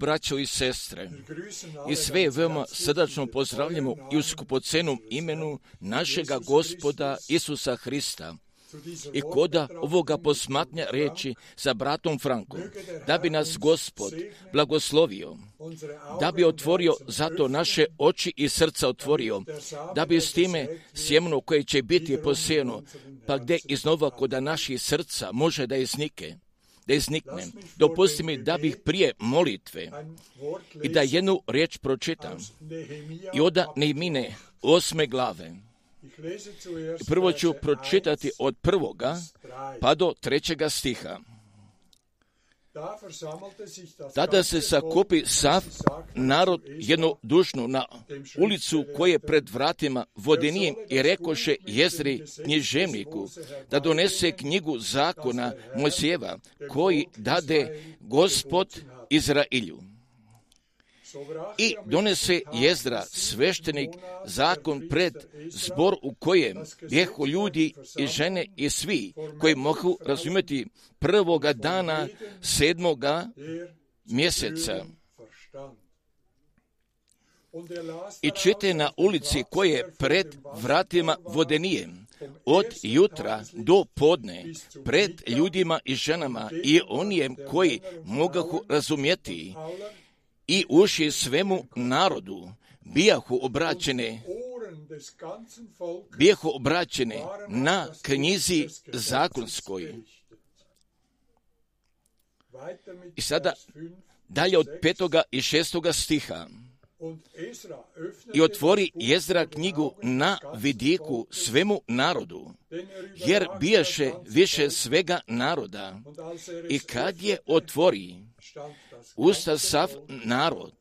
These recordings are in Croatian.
braćo i sestre, i sve veoma srdačno pozdravljamo i u skupocenom imenu našega gospoda Isusa Hrista. I koda ovoga posmatnja reći sa bratom Frankom, da bi nas gospod blagoslovio, da bi otvorio zato naše oči i srca otvorio, da bi s time sjemno koje će biti posijeno, pa gdje iznova koda naših srca može da iznike da izniknem. Dopusti mi da bih prije molitve i da jednu riječ pročitam. I oda Nehemine osme glave. Prvo ću pročitati od prvoga pa do trećega stiha. Tada se ganze sakupi sav narod jednodušno na ulicu koje je pred vratima vodenijem i rekoše Jezri književniku da donese knjigu zakona Mojsijeva koji dade gospod Izrailju. I donese Jezdra, sveštenik, zakon pred zbor u kojem bjehu ljudi i žene i svi koji mogu razumjeti prvoga dana sedmoga mjeseca. i čite na ulici koje pred vratima vodenije, od jutra do podne, pred ljudima i ženama i onijem koji Frauen razumjeti i uši svemu narodu bijahu obraćene bijahu obraćene na knjizi zakonskoj. I sada Vers 5, Dalje od 6. petoga i šestoga stiha. I otvori den knjigu na vidiku svemu narodu, er jer bijaše više svega naroda. I kad je otvori stand das usta ganze sav narod,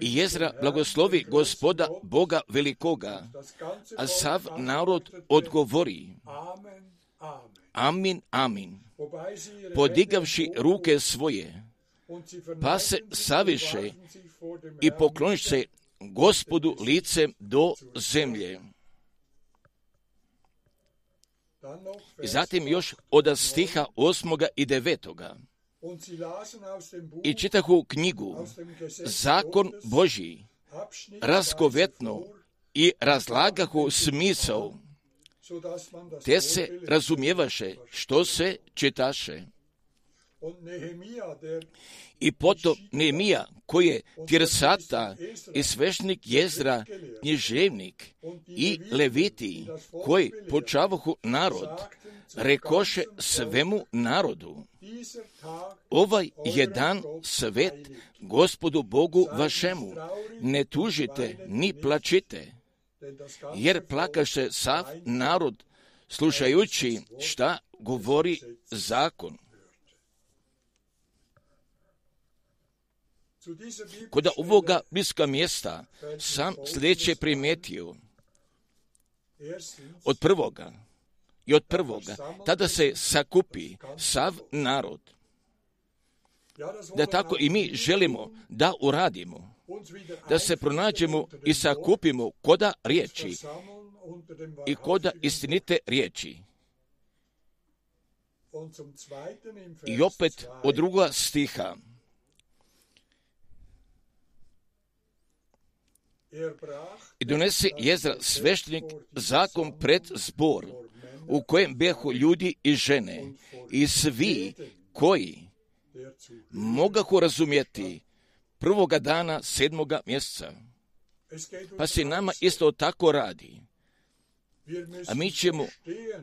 i Jezra blagoslovi gospoda Boga velikoga, a sav narod odgovori, amin, amin, podigavši ruke svoje, pa se saviše i pokloniš se gospodu licem do zemlje. I zatim još 8. od stiha osmoga i devetoga. I čitahu knjigu, zakon Božji, razgovetno i razlagahu smisao, te se razumijevaše što se čitaše. I potom Nemija, koji je Tirsata i svešnik Jezdra, književnik i Leviti, koji počavahu narod, rekoše svemu narodu, ovaj je dan svet gospodu Bogu vašemu, ne tužite ni plačite, jer plakaše sav narod, slušajući šta govori zakon. Kod ovoga bliska mjesta sam sljedeće primijetio od prvoga i od prvoga. Tada se sakupi sav narod. Da tako i mi želimo da uradimo. Da se pronađemo i sakupimo koda riječi i koda istinite riječi. I opet 2, od druga stiha. I donese Jezra sveštenik zakon pred zbor, u kojem behu ljudi i žene, i svi koji mogahu razumjeti prvoga dana sedmoga mjeseca. Pa se nama isto tako radi. A mi ćemo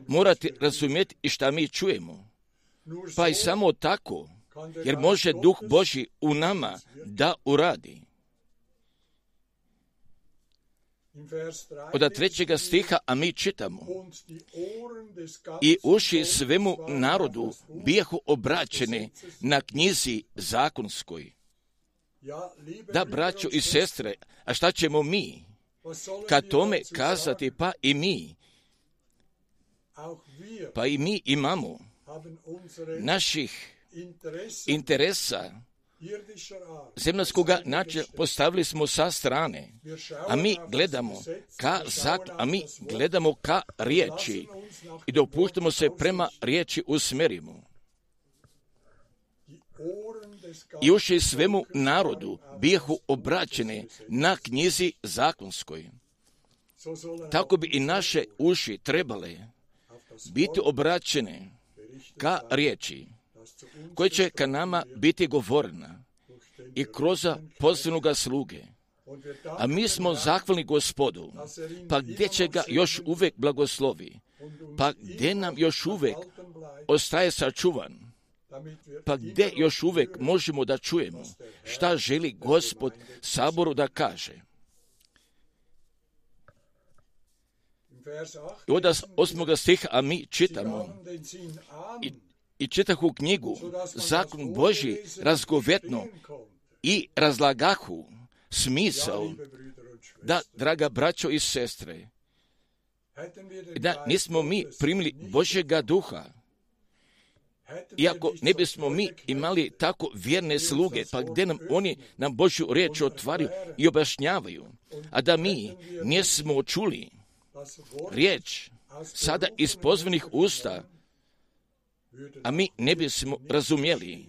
morati razumjeti i šta mi čujemo. Pa i samo tako, jer može Duh Boži u nama da uradi. im Vers 3 Od trećega stiha, a mi čitamo. I uši svemu narodu bijahu obraćene na knjizi zakonskoj. Da, braćo i sestre, a šta ćemo mi? Ka tome kazati, pa i mi, pa i mi imamo naših interesa. Zemljskoga načina postavili smo sa strane, a mi gledamo ka zak, a mi gledamo ka riječi i dopuštamo se prema riječi usmerimo. I uši ganzen svemu narodu Buch obraćene na knjizi zakonskoj. Tako bi i naše uši trebale biti obraćene ka riječi koje će ka nama biti den i kroz posljednoga sluge. A mi smo zahvalni gospodu, pa gdje će ga još uvijek blagoslovi, pa gdje nam još uvijek ostaje sačuvan, pa gdje još uvijek možemo da čujemo šta želi gospod saboru da kaže. Vers 8 I od osmoga stiha, a mi čitamo i, i čitahu knjigu, zakon Boži razgovetno i razlagahu smisao da, draga braćo i sestre, da nismo mi primili Božjega duha, iako ne bismo mi imali tako vjerne sluge, pa gdje nam oni nam Božju riječ otvaraju i objašnjavaju, a da mi nismo čuli riječ sada iz pozvanih usta, a mi ne bismo razumjeli.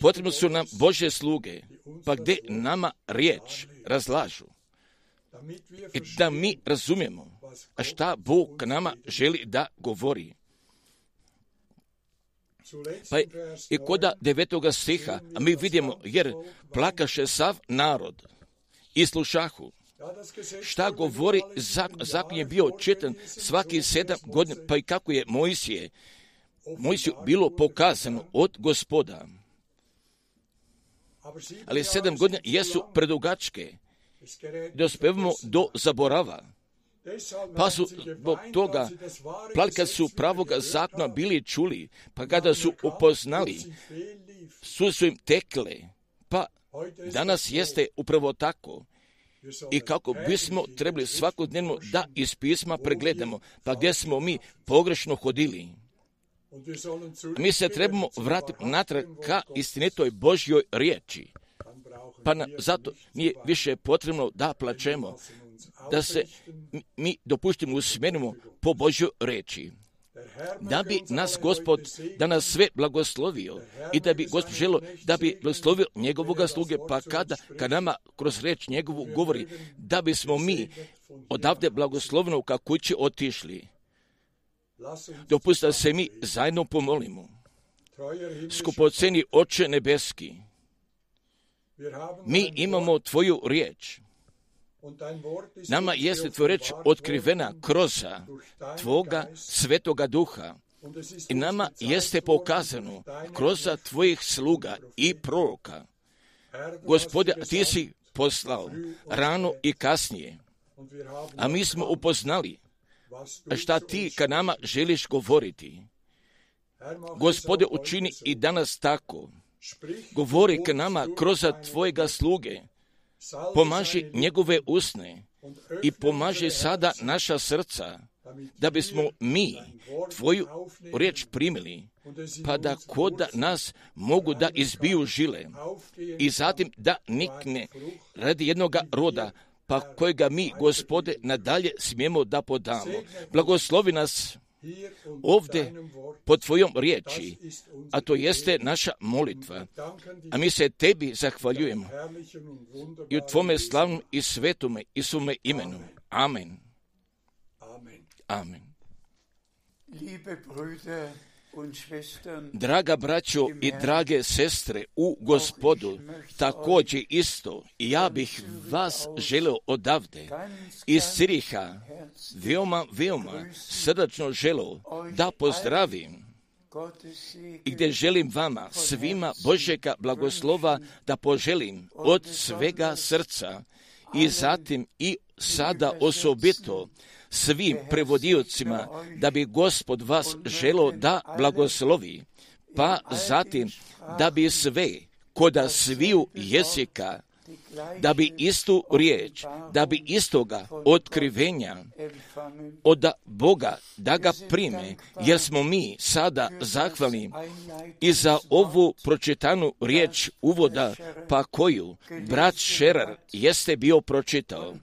Potrebno su nam Božje sluge, pa gdje nama riječ razlažu i da mi razumijemo a šta Bog nama želi da govori. Pa i 9, koda devetoga stiha, a mi vidimo, jer plakaše sav narod i slušahu. Šta govori, zakon je bio čitan svaki sedam godina, pa i kako je Mojsije, Mojsiju bilo pokazano od gospoda. Ali sedam godina jesu predugačke, vergessen. do zaborava. Pa su zbog toga, kad su pravoga zakona bili čuli, pa kada su upoznali, su su im tekle. Pa danas jeste upravo tako. I kako bismo trebali svakodnevno da iz pisma pregledamo, pa gdje smo mi pogrešno hodili. Mi se trebamo vratiti natrag ka istinitoj Božjoj riječi. Pa na, zato nije više potrebno da uns da se mi dopuštimo usmjerimo po Božjoj riječi. Da bi nas Gospod, da nas sve blagoslovio i da bi Gospod želo da bi blagoslovio njegovoga sluge, pa kada ka nama kroz reč njegovu govori, da bismo mi odavde blagoslovno ka kući otišli. Dopustite da se mi zajedno pomolimo. Skupoceni Oče nebeski, mi imamo Tvoju riječ. Nama jeste Tvoja reč otkrivena kroz Tvoga svetoga duha. I nama jeste pokazano kroz. Tvojih sluga i proroka. Gospode, Ti si poslao rano i kasnije, a mi smo upoznali šta Ti ka nama želiš govoriti. Gospode, učini i danas tako. Govori uns nama kroz Tvojega sluge. Pomaži njegove usne i pomaži sada naša srca, da bismo mi Tvoju riječ primili, pa da wurzeln, nas mogu da izbiju žile i zatim da nikne radi jednoga roda, pa kojega mi, gospode, nadalje smijemo da podamo. Blagoslovi nas ovdje deinem Wort. po Tvojom riječi, a to jeste naša molitva. A mi se Tebi zahvaljujemo i u Tvome slavnom i svetome i sume imenu. Amen. Amen. Amen. Draga braćo i drage sestre u gospodu, također isto, ja bih vas želeo odavde, iz Ciriha, veoma, veoma srdačno želeo da pozdravim. I gdje želim vama svima Božjega blagoslova da poželim od svega srca. I zatim i sada osobito svim prevodiocima da bi gospod vas želo da blagoslovi, pa zatim da bi sve koda sviju jezika da bi istu riječ, da bi istoga otkrivenja od Boga da ga prime, jer smo mi sada zahvalni i za ovu pročitanu riječ uvoda, pa koju brat Šerar jeste bio pročitao.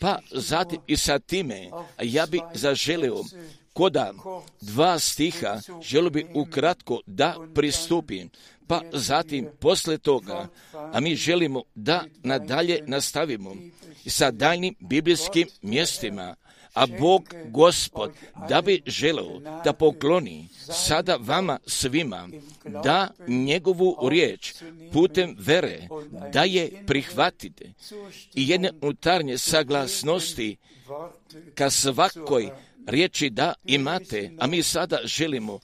Pa zatim i sa time ja bi zaželio koda dva stiha želio bi ukratko da pristupim, pa zatim posle toga, a mi želimo da nadalje nastavimo sa daljnim biblijskim mjestima, a Bog Gospod da bi želeo da pokloni sada vama svima da njegovu riječ putem vere da je prihvatite i jedne unutarnje saglasnosti ka svakoj riječi da imate, a mi sada želimo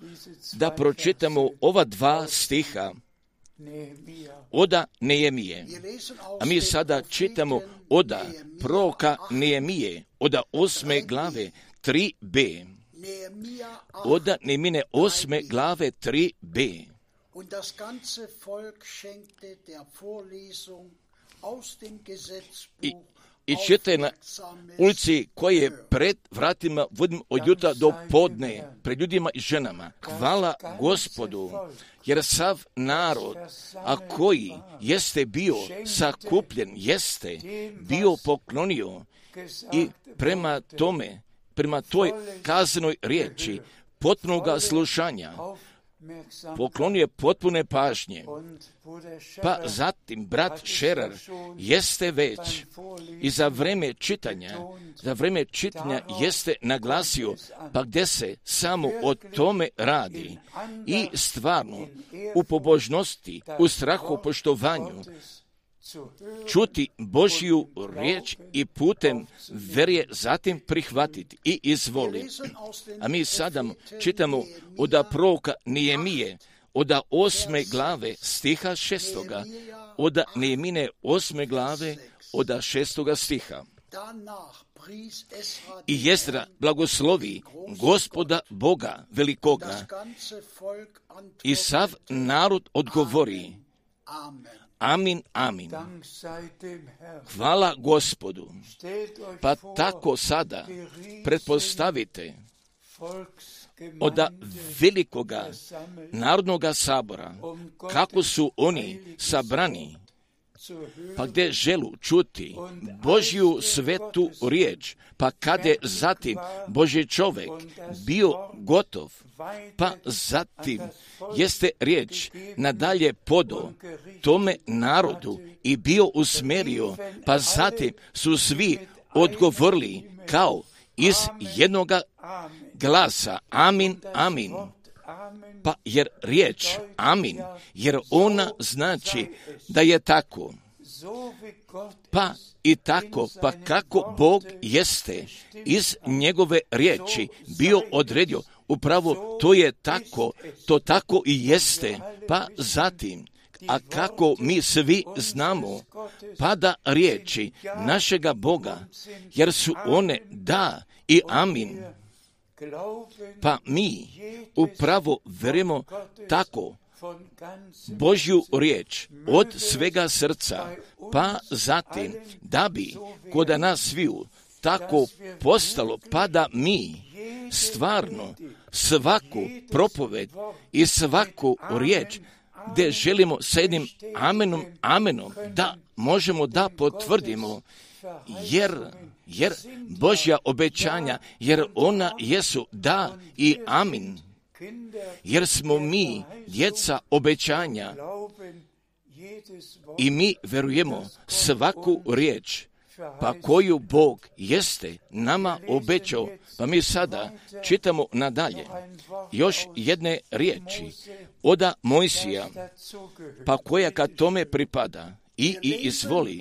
da pročitamo ova dva stiha oda aus A mi sada čitamo oda 8, Nejemije, oda osme glave 3b. Nehemija 8. Oda Nejemine osme glave 3b. Und das ganze Volk schenkte der Vorlesung aus dem I, i čite na ulici koje je pred vratima vodim od jutra do podne, pred ljudima i ženama. Hvala gospodu, jer sav narod, a koji jeste bio sakupljen, jeste bio poklonio i prema tome, prema toj kaznoj riječi, potpunoga slušanja, poklonio je potpune pažnje. Pa zatim brat Šerar jeste već. i za vreme čitanja, za vreme čitanja jeste naglasio, pa gdje se samo o tome radi. i stvarno u pobožnosti, u strahu poštovanju, čuti Božju riječ i putem verje zatim prihvatiti i izvoli. A mi sada čitamo od proroka Nijemije, od osme glave stiha šestoga, od Nijemine osme glave od šestoga stiha. I den Jezdra blagoslovi gospoda Boga velikoga i sav narod odgovori Amen. Amin, amin. Hvala gospodu. Pa tako sada pretpostavite od velikoga narodnoga sabora, kako su oni sabrani, pa gdje želu čuti Božju svetu riječ, pa kad je zatim Boži čovjek bio gotov, pa zatim jeste riječ nadalje podo tome narodu i bio usmerio, pa zatim su svi odgovorili kao iz jednoga glasa, amin, amin. Pa jer riječ amin, jer ona znači da je tako. Pa i tako, pa kako Bog jeste iz njegove riječi bio odredio, upravo to je tako, to tako i jeste. Pa zatim, a kako mi svi znamo, pada riječi našega Boga, jer su one da i amin. Pa mi upravo verujemo tako. Božju riječ od svega srca, pa zatim da bi kod nas sviju tako postalo, pa da mi stvarno svaku propoved i svaku riječ gdje želimo sa jednim amenom, amenom, da možemo da potvrdimo, jer, jer Božja obećanja, jer ona jesu da i amin, jer smo mi djeca obećanja i mi verujemo svaku riječ. Pa koju Bog jeste nama obećao, pa mi sada čitamo nadalje. Još jedne riječi oda Mojsija, pa koja kad tome pripada i, i izvoli.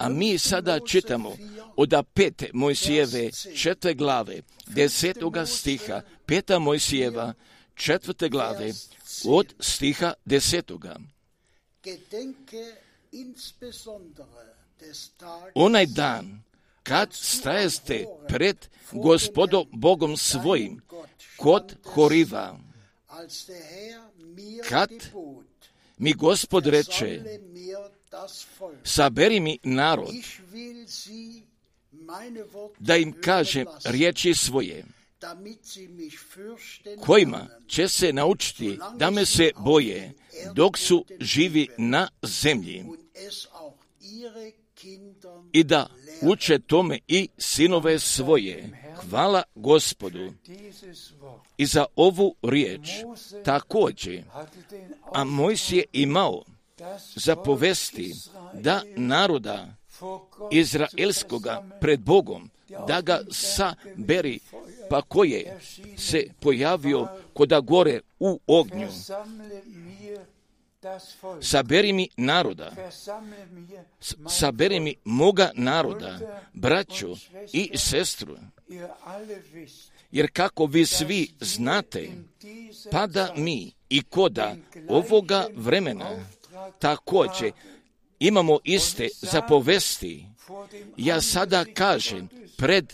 A mi sada čitamo od pete Mojsijeve četvrte glave, desetoga stiha, peta Mojsijeva četvrte glave od stiha desetoga. Onaj dan kad stajeste pred gospodom Bogom svojim kod Horiva, Kad mi gospod reče, saberi mi narod, da im kažem riječi svoje, kojima će se naučiti da me se boje, dok su živi na zemlji, i da uče tome i sinove svoje. Hvala gospodu. I za ovu riječ također. A Mojs je imao das za Volk povesti da naroda Izraelskoga pred Bogom, da ga saberi, pa koje se pojavio koda gore u ognju. Saberi mi naroda, saberi mi moga naroda, braću i sestru, jer kako vi svi znate, in dieser pa da Zeit mi i koda ovoga vremena također imamo iste zapovesti. Ja sada kažem pred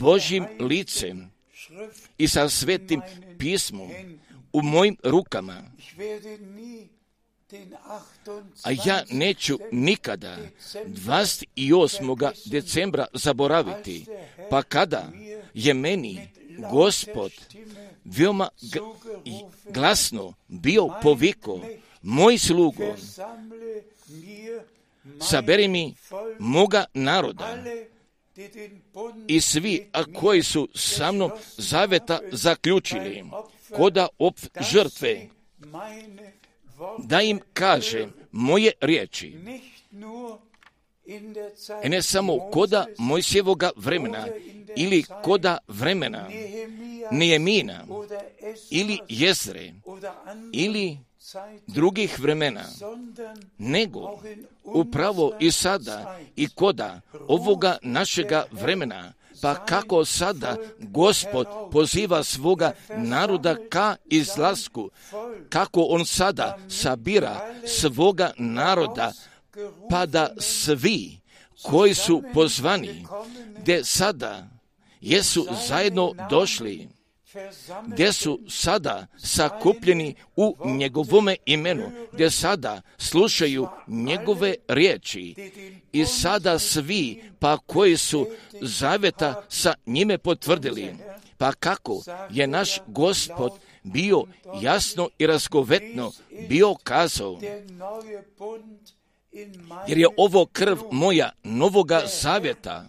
Božjim licem i sa svetim pismom u mojim rukama, a ja neću nikada 28. decembra zaboraviti, pa kada je meni Gospod veoma glasno bio poviko, moj slugo, saberi mi moga naroda. i svi a koji su sa mnom zaveta zaključili. koda op žrtve, da im kaže moje riječi, i ne samo koda Mojsjevoga vremena ili koda vremena Nijemina ili Jezre ili drugih vremena, nego upravo i sada i koda ovoga našega vremena, pa kako sada Gospod poziva svoga naroda ka izlasku, kako on sada sabira svoga naroda, pa da svi koji su pozvani, gdje sada jesu zajedno došli, gdje su sada sakupljeni u njegovome imenu, gdje sada slušaju njegove riječi. I sada svi pa koji su zaveta sa njime potvrdili, pa kako je naš gospod bio jasno i razgovetno bio kazao, jer je ovo krv moja novoga zavjeta,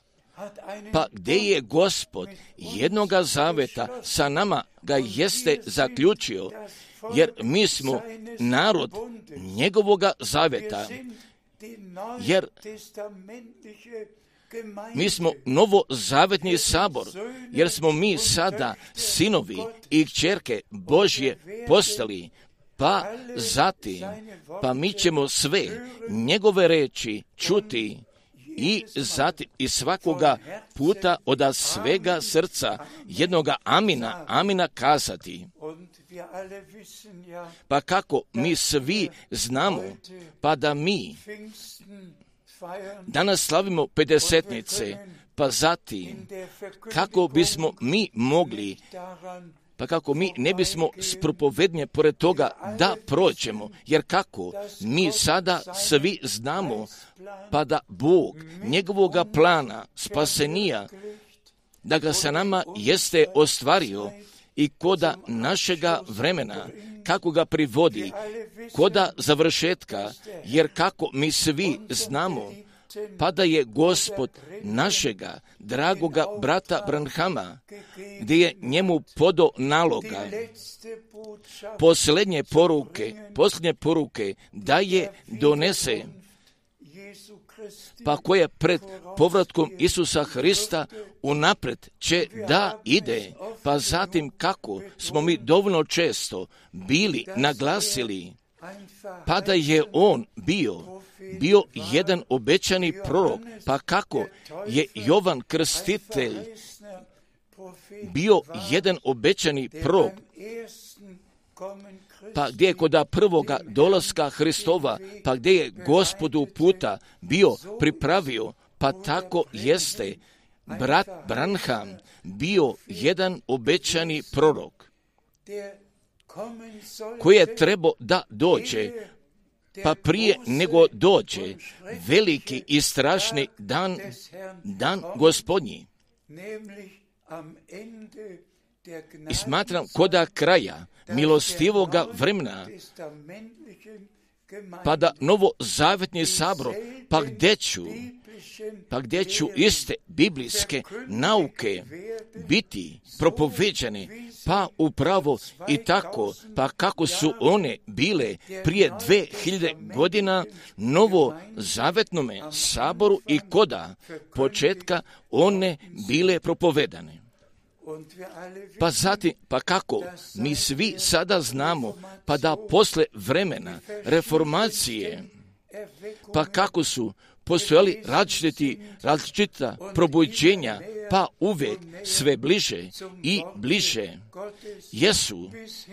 pa gdje je gospod jednoga zaveta sa nama ga jeste zaključio, jer mi smo narod njegovoga zaveta, jer mi smo novozavetni sabor, jer smo mi sada sinovi i čerke Božje postali, pa zatim, pa mi ćemo sve njegove reči čuti i zatim i svakoga puta od svega srca jednoga amina, amina kazati. Pa kako mi svi znamo, pa da mi danas slavimo pedesetnice, pa zatim kako bismo mi mogli pa kako mi ne bismo spropovednje pored toga da prođemo, jer kako? Mi sada svi znamo, pa da Bog njegovoga plana spasenija, da ga sa nama jeste ostvario i koda našega vremena, kako ga privodi, koda završetka, jer kako mi svi znamo, pa da je gospod našega dragoga brata Branhama, gdje je njemu podo naloga, posljednje poruke, posljednje poruke da je donese, pa koje pred povratkom Isusa Hrista unapred će da ide, pa zatim kako smo mi dovoljno često bili naglasili, pa da je on bio bio jedan obećani prorok, pa kako je Jovan Krstitelj bio jedan obećani prorok, pa gdje je kod prvoga dolaska Hristova, pa gdje je gospodu puta bio pripravio, pa tako jeste brat Branham bio jedan obećani prorok koji je trebao da dođe pa prije nego dođe veliki i strašni dan, dan gospodnji. I smatram koda kraja milostivoga vremena, pa da novozavetni sabro, pa gdje ću, pa gdje ću iste biblijske nauke biti propoveđene, pa upravo i tako, pa kako su one bile prije dve hiljade godina novo zavetnome saboru i koda početka one bile propovedane. Pa zatim, pa kako, mi svi sada znamo, pa da posle vremena reformacije, pa kako su postojali različiti, različita probuđenja, pa uvijek sve bliže i bliže. Jesu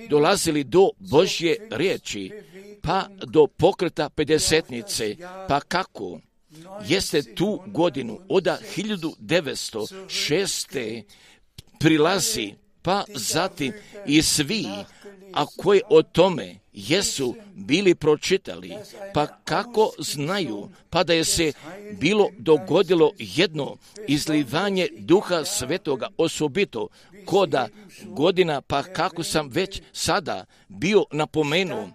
dolazili do Božje riječi, pa do pokreta pedesetnice, pa kako? Jeste tu godinu od 1906. prilazi, pa zatim i svi, a koji o tome jesu bili pročitali, pa kako znaju, pa da je se bilo dogodilo jedno izlivanje duha svetoga osobito koda godina, pa kako sam već sada bio napomenuo,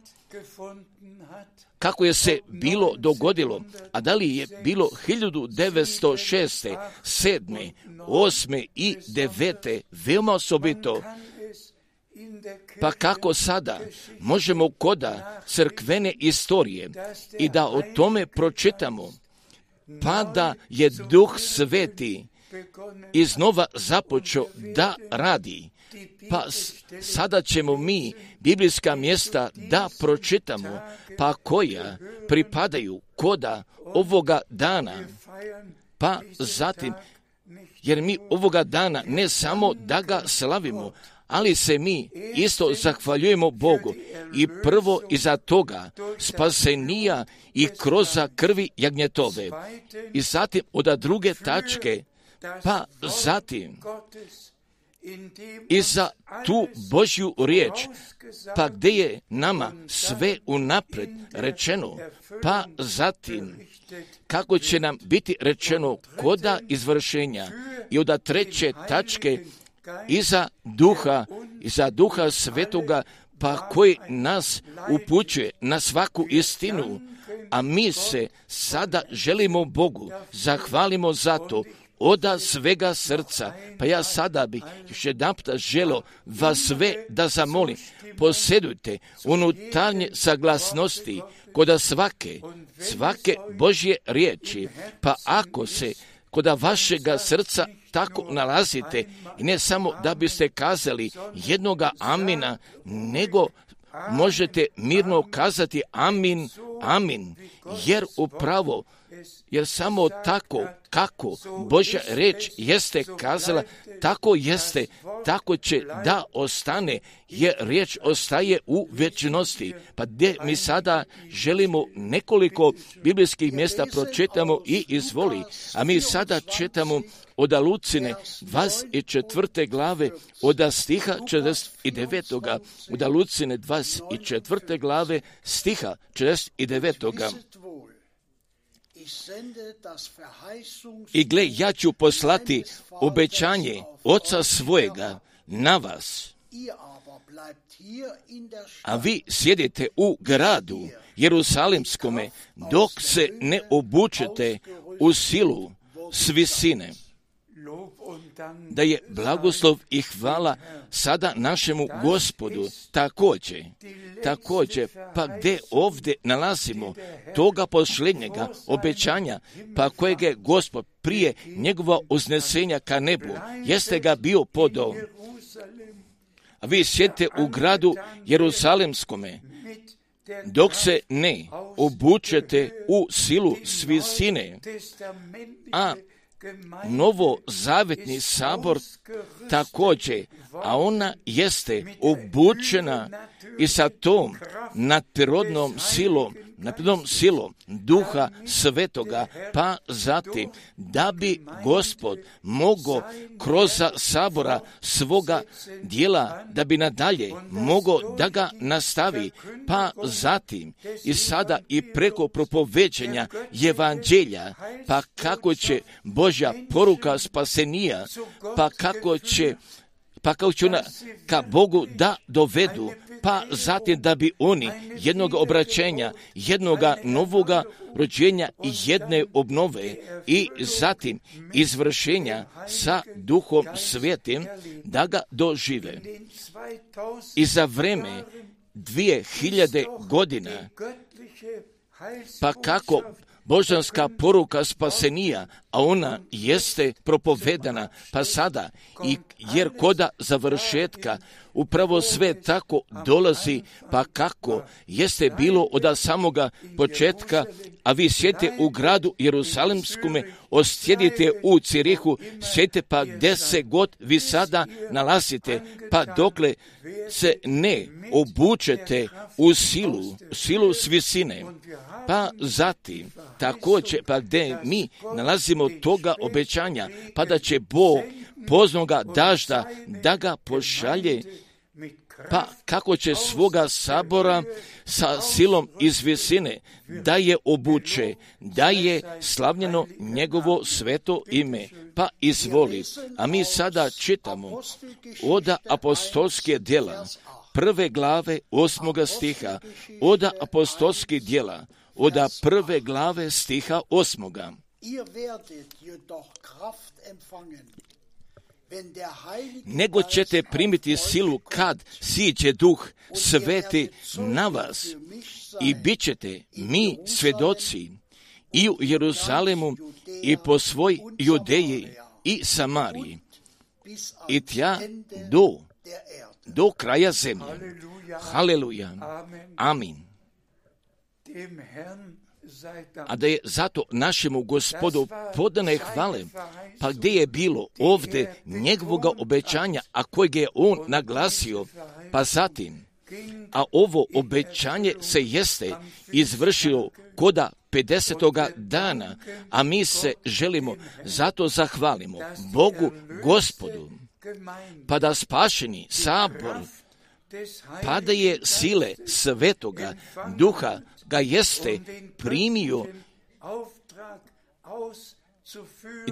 kako je se bilo dogodilo, a da li je bilo 1906. 7. 8. i 9. veoma osobito, pa kako sada možemo koda crkvene istorije i da o tome pročitamo, pa da je Duh Sveti iznova započeo da radi, pa sada ćemo mi biblijska mjesta da pročitamo, pa koja pripadaju koda ovoga dana, pa zatim, jer mi ovoga dana ne samo da ga slavimo, ali se mi isto zahvaljujemo Bogu i prvo iza toga spasenija i kroz krvi jagnjetove. I zatim od druge tačke, pa zatim i za tu Božju riječ, pa gdje je nama sve unapred rečeno, pa zatim kako će nam biti rečeno koda izvršenja i od treće tačke iza duha, iza duha svetoga, pa koji nas upućuje na svaku istinu, a mi se sada želimo Bogu, zahvalimo za to, oda svega srca. Pa ja sada bih još jedan želo vas sve da zamolim, posjedujte unutarnje saglasnosti kod svake, svake Božje riječi, pa ako se kod vašega srca tako nalazite i ne samo da biste kazali jednoga amina, nego možete mirno kazati amin, amin, jer upravo, jer samo tako kako Božja reč jeste kazala, tako jeste, tako će da ostane, jer riječ ostaje u večnosti. Pa gdje mi sada želimo nekoliko biblijskih mjesta pročitamo i izvoli, a mi sada čitamo od Lucine 24. glave od stiha 49. od Lucine 24. glave stiha 49. I gle, ja ću poslati obećanje oca svojega na vas, a vi sjedite u gradu Jerusalimskome dok se ne obučete u silu s visine da je blagoslov i hvala sada našemu gospodu također, također, pa gdje ovdje nalazimo toga posljednjega obećanja, pa kojeg je gospod prije njegova uznesenja ka nebu, jeste ga bio podao. A vi sjedite u gradu Jerusalemskome, dok se ne obučete u silu svisine, a novo zavetni sabor također, a ona jeste obučena i sa tom nadprirodnom silom, nadprirodnom silom duha svetoga, pa zatim da bi gospod mogao kroz sabora svoga dijela, da bi nadalje mogao da ga nastavi, pa zatim i sada i preko propoveđenja evanđelja, pa kako će Božja poruka spasenija, pa kako će pa kao će ona ka Bogu da dovedu, pa zatim da bi oni jednog obraćenja, jednoga novoga rođenja i jedne obnove i zatim izvršenja sa duhom svetim da ga dožive. I za vreme dvije hiljade godina, pa kako božanska poruka spasenija, a ona jeste propovedana, pa sada, i jer koda završetka upravo sve tako dolazi, pa kako jeste bilo od samoga početka a vi sjedite u gradu Jerusalemskome, osjedite u Cirihu, sjedite pa gdje se god vi sada nalazite, pa dokle se ne obučete u silu, silu s. Pa zatim, također, pa gdje mi nalazimo toga obećanja, pa da će Bog poznoga dažda da ga pošalje pa kako će svoga sabora sa silom iz visine da je obuče, da je slavljeno njegovo sveto ime, pa izvoli. A mi sada čitamo oda apostolske djela, prve glave osmoga stiha, oda apostolske djela, oda prve glave stiha osmoga. Nego ćete primiti silu kad siđe duh sveti na vas i bit ćete mi svedoci i u Jeruzalemu i po svoj Judeji i Samariji i tja do, do kraja zemlje. Haleluja. Amen. Amin. A da je zato našemu gospodu podane hvale, pa gdje je bilo ovdje njegovoga obećanja, a kojeg je on naglasio, pa zatim, a ovo obećanje se jeste izvršilo koda 50. dana, a mi se želimo zato zahvalimo Bogu gospodu, pa da spašeni sabor, pa da je sile svetoga duha ga jeste primio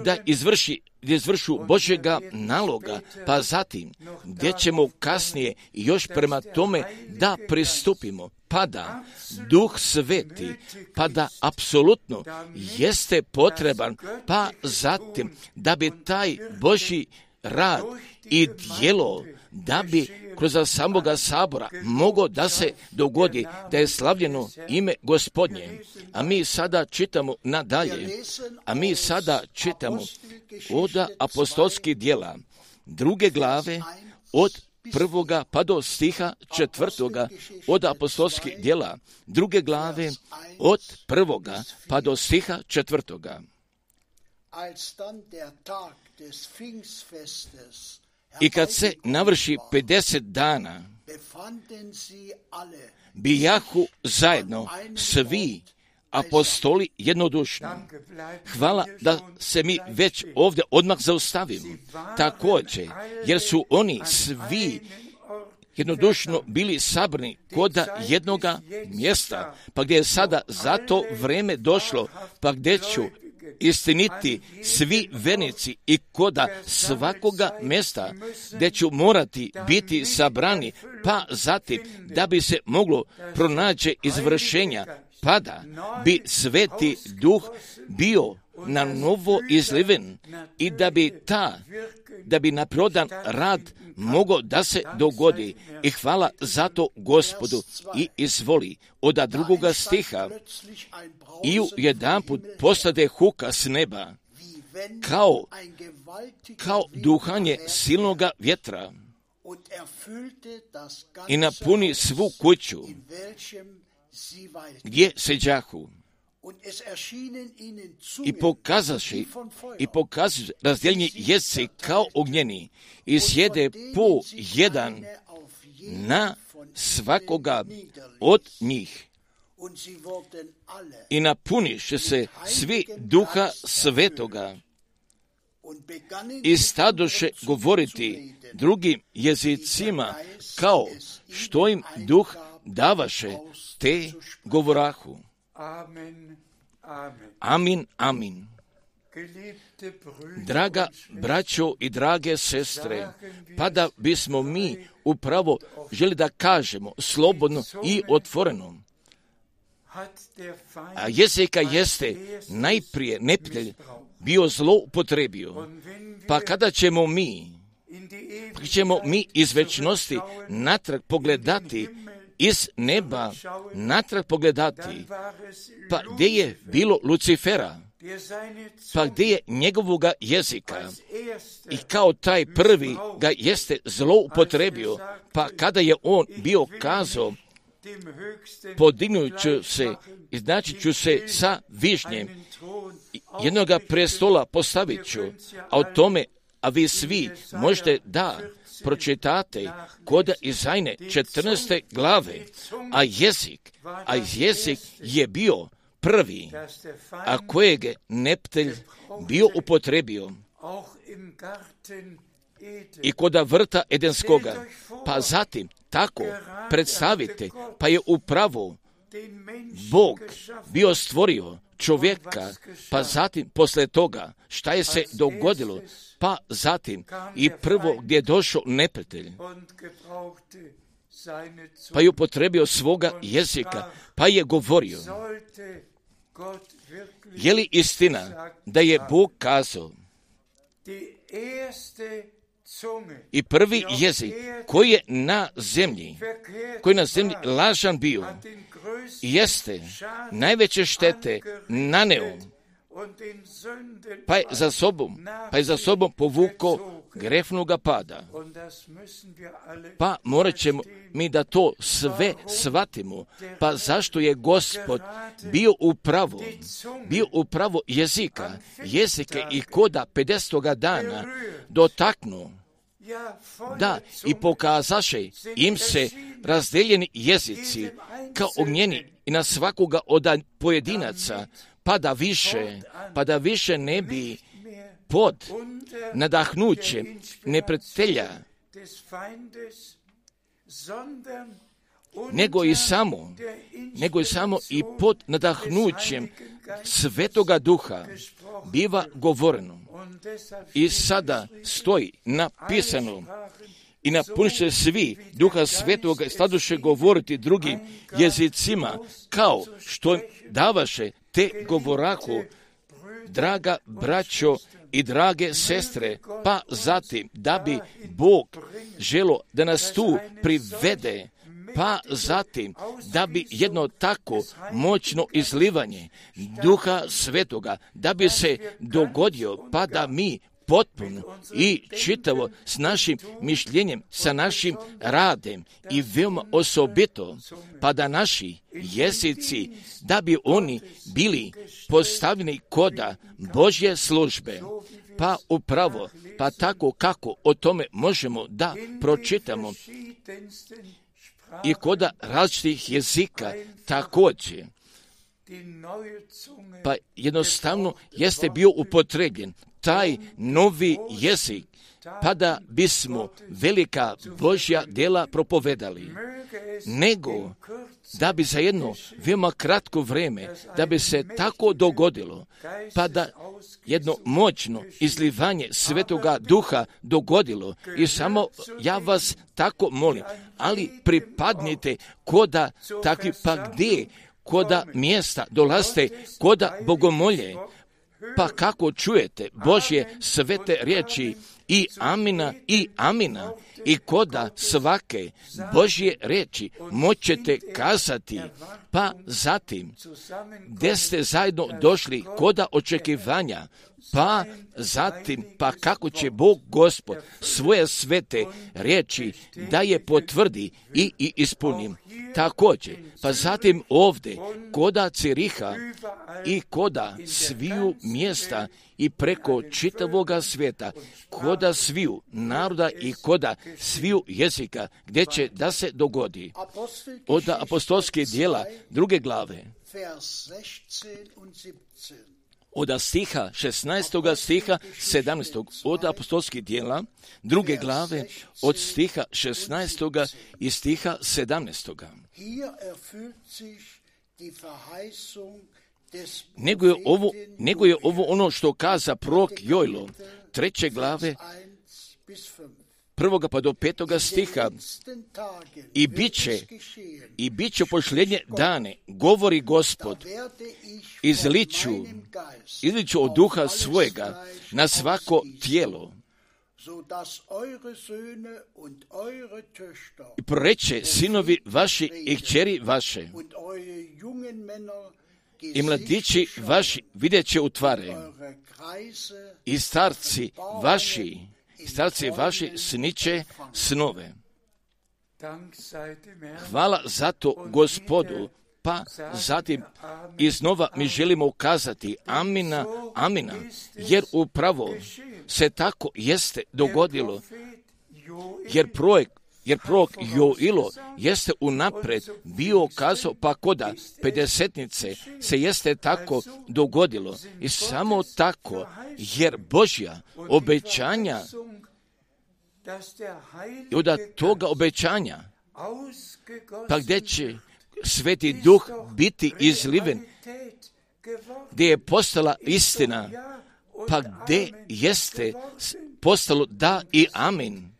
da izvrši da izvršu Božjega naloga, pa zatim gdje ćemo kasnije još prema tome da pristupimo, pa da duh sveti, pa da apsolutno jeste potreban, pa zatim da bi taj Božji rad i dijelo da bi kroz samoga sabora moglo da se dogodi da je slavljeno ime gospodnje. A mi sada čitamo nadalje, a mi sada čitamo od apostolskih dijela druge glave od prvoga pa do stiha četvrtoga od apostolskih dijela druge glave od prvoga pa do stiha četvrtoga. I kad se navrši 50 dana, bijahu zajedno svi apostoli jednodušno. Hvala da se mi već ovdje odmah zaustavimo. Također, jer su oni svi jednodušno bili sabrani koda jednoga mjesta, pa gdje je sada za to vreme došlo, pa gdje ću istiniti svi vernici i koda svakoga mjesta gdje ću morati biti sabrani, pa zatim da bi se moglo pronaći izvršenja, pa da bi sveti duh bio na novo izliven i da bi ta, da bi naprodan rad mogao da se dogodi. I hvala zato gospodu. I izvoli od drugoga stiha. I u jedan put postade huka s neba. Kao, kao duhanje silnoga vjetra. I napuni svu kuću gdje se i pokazaši i pokazuju razdijeljeni jezici kao ognjeni. I sjede po jedan na svakoga od njih. I napuniše se svi duha svetoga. I stadoše govoriti drugim jezicima kao što im duh davaše te govorahu. Amen, Amen. Amin, amin. Draga braćo i drage sestre, pa da bismo mi upravo želi da kažemo slobodno i otvoreno, a jezika jeste najprije missbraucht. bio zloupotrebio. Und wenn wir Pa kada ćemo mi, pa ćemo mi iz večnosti natrag pogledati, iz neba natrag pogledati, pa gdje je bilo Lucifera, pa gdje je njegovoga jezika? I kao taj prvi ga jeste zloupotrebio, pa kada je on bio kazao, dem Höchsten podignut ću se znači ću se sa višnjem. Jednoga prestola postavit ću, a o tome, a vi svi možete da pročitate kod Izajne 14. glave, a jezik, a jezik je bio prvi, a kojeg je neptelj bio upotrebio i kod vrta Edenskoga, pa zatim tako predstavite, pa je upravo Bog bio stvorio čovjeka, pa zatim posle toga šta je se dogodilo, pa zatim i prvo gdje je došao Zunge. pa je upotrebio svoga jezika, pa je govorio, je li istina da je Bog kazao i prvi jezik koji je na zemlji, koji je na zemlji lažan bio, jeste najveće štete naneo, pa je za sobom, pa je za sobom povuko grefnoga pada. Pa morat ćemo mi da to sve shvatimo. Pa zašto je gospod bio upravo, bio upravo jezika, jezike i koda 50. dana dotaknuo, da i pokazaše im se razdeljeni jezici kao ognjeni i na svakoga od pojedinaca, pa da više, pa da više ne bi pod nadahnućem der nego i samo, nego i samo i pod nadahnućem Svetoga Duha biva govoreno. I sada stoji napisano i napunit će svi Duha Svetoga staduše govoriti drugim jezicima, kao što im davaše te govorahu, draga braćo i drage sestre, pa zatim da bi Bog želo da nas tu privede, pa zatim da bi jedno tako moćno izlivanje Duha Svetoga, da bi se dogodio, pa da mi potpuno i čitavo s našim mišljenjem, sa našim radem i veoma osobito, pa da naši jezici, da bi oni bili postavljeni koda Božje službe, pa upravo, pa tako kako o tome možemo da pročitamo i koda različitih jezika također. Pa jednostavno jeste bio upotrebljen taj novi jezik, pa da bismo velika Božja dela propovedali, nego da bi za jedno veoma kratko vreme, da bi se tako dogodilo, pa da jedno moćno izlivanje Svetoga Duha dogodilo i samo ja vas tako molim, ali pripadnite koda takvi pa gdje, koda mjesta dolazite, koda bogomolje, pa kako čujete Božje svete riječi i amina i amina? I koda svake Božje riječi moćete kazati, pa zatim gdje ste zajedno došli koda očekivanja, pa zatim, pa kako će Bog Gospod svoje svete riječi da je potvrdi i, i ispuni. Također, pa zatim ovdje, koda Ciriha i koda sviju mjesta i preko čitavoga svijeta, koda sviju naroda i koda sviju jezika, gdje će da se dogodi. Od apostolske dijela druge glave, Vers 16 und 17. od stiha 16. stiha 17. od apostolskih dijela druge glave od stiha 16. i stiha 17. Hier erfüllt sich die Verheißung des Nego je ovo, nego je ovo ono što kaza prorok Jojlo, treće glave, Vers 1 bis 5. prvoga pa do petoga stiha, i bit će, i bit će pošljenje dane, govori gospod, ich izliću, od duha svojega na svako tijelo. I proreće sinovi vaši i kćeri vaše, i mladići vaši vidjet će u i starci vaši, starci vaši sniće snove. Hvala za to gospodu. Pa zatim iznova mi želimo ukazati amina, amina, jer upravo se tako jeste dogodilo, jer projekt jer prorok Joilo jeste unapred bio kazao pa koda pedesetnice se jeste tako dogodilo. I samo tako jer Božja obećanja i od toga obećanja pa gdje će sveti duh biti izliven gdje je postala istina pa gdje jeste postalo da i amin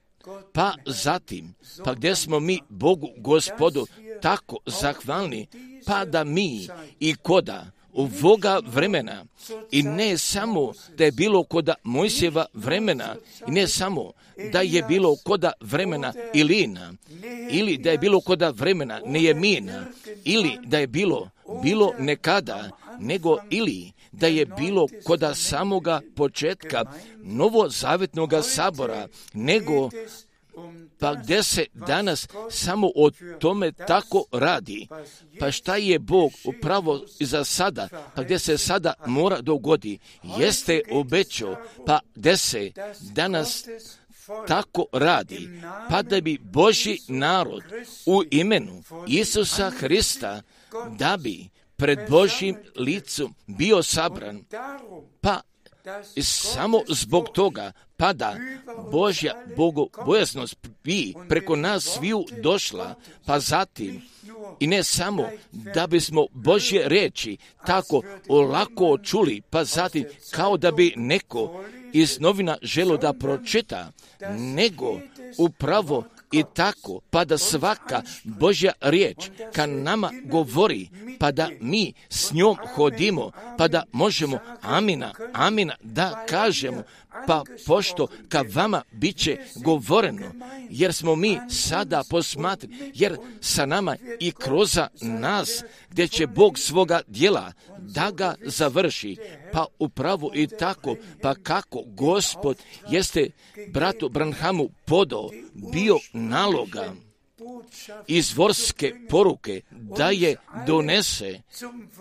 Pa zatim, pa gdje smo mi Bogu gospodu tako zahvalni, pa da mi i koda u voga vremena i ne samo da je bilo koda Mojsjeva vremena i ne samo da je bilo koda vremena Ilina ili da je bilo koda vremena Nejemina ili da je bilo bilo nekada nego ili da je bilo koda samoga početka novozavetnoga sabora nego pa gdje se danas samo o tome tako radi. Pa šta je Bog upravo za sada, pa gdje se sada mora dogodi, jeste obećao, pa gdje se danas tako radi, pa da bi Boži narod u imenu Isusa Hrista, da bi pred Božim licom bio sabran, pa samo zbog toga pada Božja bogobojasnost bi preko nas sviju došla, pa zatim i ne samo da bismo Božje reči tako olako čuli, pa zatim kao da bi neko iz novina želo da pročita, nego upravo i tako, pa da svaka Božja riječ. Ka nama govori, pa da mi s njom hodimo, pa da možemo amina, amina da kažemo, pa pošto ka vama bit će govoreno, jer smo mi sada posmatrani, jer sa nama i kroz nas, gdje će Bog svoga dijela da ga završi, pa upravo i tako, pa kako Gospod jeste bratu Branhamu podao, bio naloga izvorske poruke da je donese,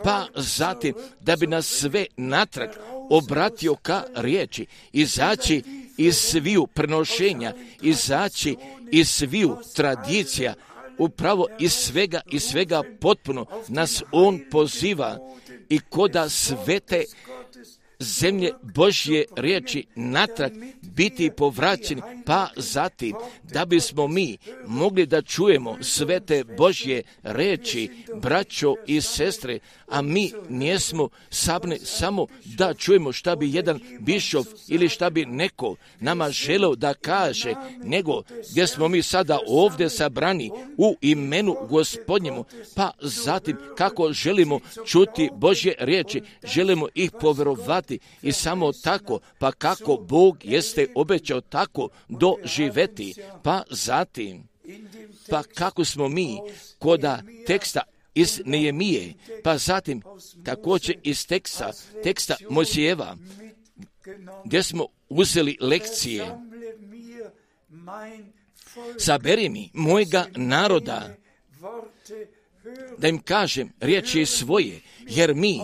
pa zatim da bi nas sve natrag obratio ka riječi, izaći iz sviju prenošenja, izaći iz sviju tradicija, upravo iz svega i svega potpuno nas on poziva i koda svete zemlje Božje riječi natrag biti povraćeni, pa zatim da bismo mi mogli da čujemo sve te Božje riječi, braćo i sestre, a mi nijesmo sabne samo da čujemo šta bi jedan bišov ili šta bi neko nama želeo da kaže, nego gdje smo mi sada ovdje sabrani u imenu gospodnjemu, pa zatim kako želimo čuti Božje riječi, želimo ih poverovati i samo tako, pa kako Bog jeste obećao tako doživeti, pa zatim, pa kako smo mi koda teksta iz Nejemije, pa zatim također iz teksta, teksta Mojsijeva, gdje smo uzeli lekcije. Saberi mi mojega naroda, da im kažem riječi svoje, jer mi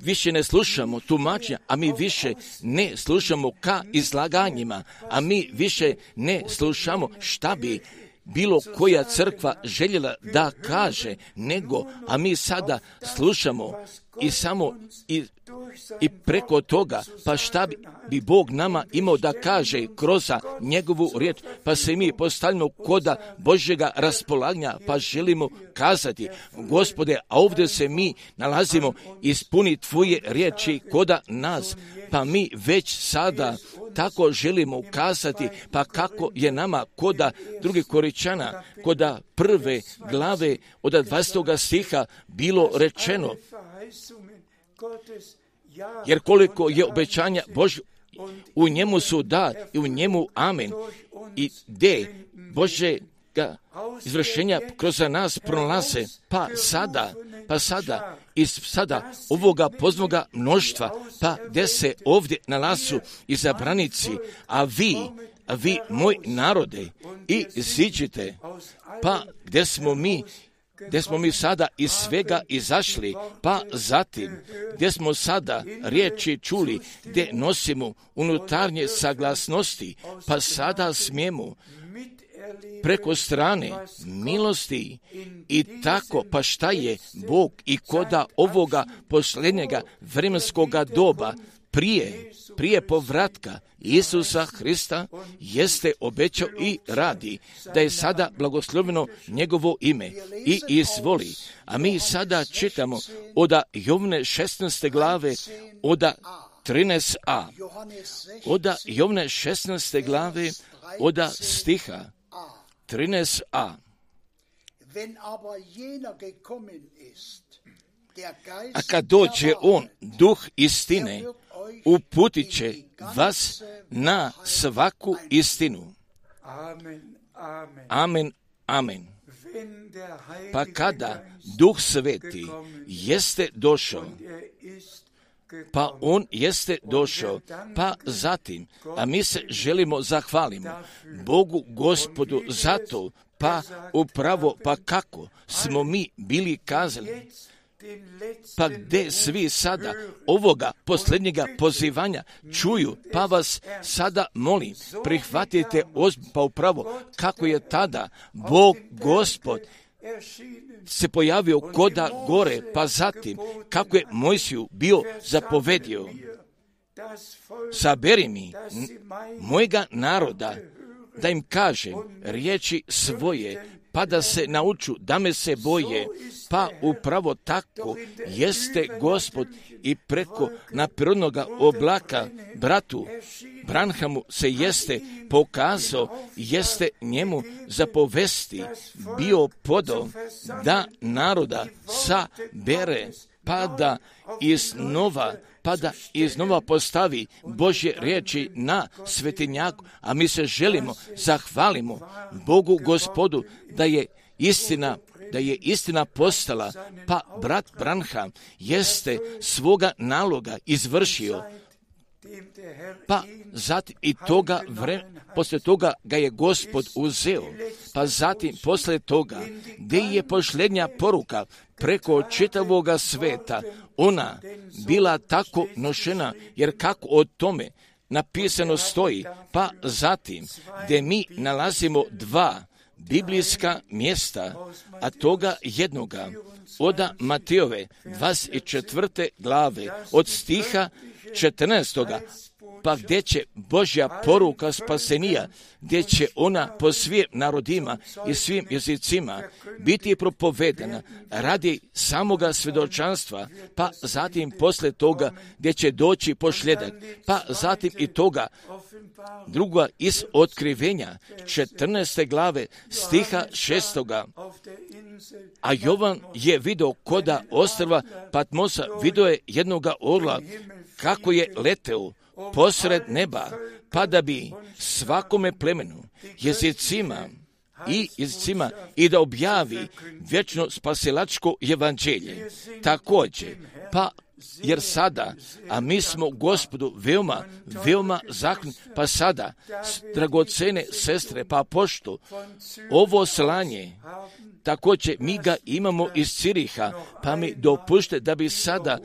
više ne slušamo tumačenja, a mi više ne slušamo ka izlaganjima, a mi više ne slušamo šta bi bilo koja crkva željela da kaže, nego, a mi sada slušamo i samo i, i preko toga, pa šta bi, bi Bog nama imao da kaže kroz njegovu riječ, pa se mi postavljamo koda Božjega raspolaganja, pa želimo kazati, gospode, a ovdje se mi nalazimo, ispuni tvoje riječi koda nas, pa mi već sada tako želimo ukazati, pa kako je nama koda drugi koričana, koda prve glave od 20. stiha bilo rečeno, jer koliko je obećanja Božje, u njemu su da i u njemu amen. I gdje Božega izvršenja kroz nas pronalaze, pa sada, pa sada, iz sada ovoga poznoga mnoštva, pa gdje se ovdje nalazu izabranici, a vi a vi moj narode i ziđite, pa gdje smo mi gdje smo mi sada iz svega izašli, pa zatim gdje smo sada riječi čuli, gdje nosimo unutarnje saglasnosti, pa sada smijemo preko strane milosti. I tako pa šta je Bog i koda ovoga posljednjega vremenskoga doba prije, prije povratka Isusa Hrista jeste obećao i radi da je sada blagosloveno njegovo ime i izvoli. A mi sada čitamo od Jovne 16. glave od 13a. Od Jovne 16. glave od stiha 13a. A kad dođe on, duh istine, uputit će vas na svaku istinu. Amen, amen. Pa kada duh sveti jeste došao, pa on jeste došao, pa zatim, a mi se želimo zahvalimo Bogu gospodu za to, pa upravo, pa kako smo mi bili kazali, pa gdje svi sada ovoga posljednjega pozivanja čuju, pa vas sada molim, prihvatite pa upravo kako je tada Bog Gospod se pojavio koda gore, pa zatim kako je Mojsiju bio zapovedio. Saberi mi mojega naroda da im kažem riječi svoje, pa da se nauču da me se boje, pa upravo tako jeste gospod i preko naprirodnoga oblaka bratu. Branhamu se jeste pokazao, jeste njemu zapovesti bio podo da naroda sabere, pa da iznova pa da iznova postavi Božje riječi na svetinjaku, a mi se želimo, zahvalimo Bogu gospodu da je istina da je istina postala, pa brat Branham jeste svoga naloga izvršio, pa zatim i toga vre, poslije toga ga je gospod uzeo, pa zatim poslije toga gdje je posljednja poruka? Preko čitavoga sveta, ona bila tako nošena, jer kako o tome napisano stoji, pa zatim gdje mi nalazimo dva biblijska mjesta, a toga jednoga od Matijove 24. glave od stiha 14 pa gdje će Božja poruka spasenija, gdje će ona po svim narodima i svim jezicima biti propovedana radi samoga svjedočanstva, pa zatim posle toga gdje će doći pošljedak, pa zatim i toga druga iz otkrivenja 14. glave stiha 6. A Jovan je video koda ostrva Patmosa, video je jednoga orla kako je leteo posred neba, pa da bi svakome plemenu, jezicima i jezicima i da objavi vječno spasilačko evanđelje. Također, pa jer sada, a mi smo gospodu veoma, veoma zahvalni, pa sada, dragocene sestre, pa pošto ovo slanje, također mi ga imamo iz Ciriha, pa mi dopušte da bi sada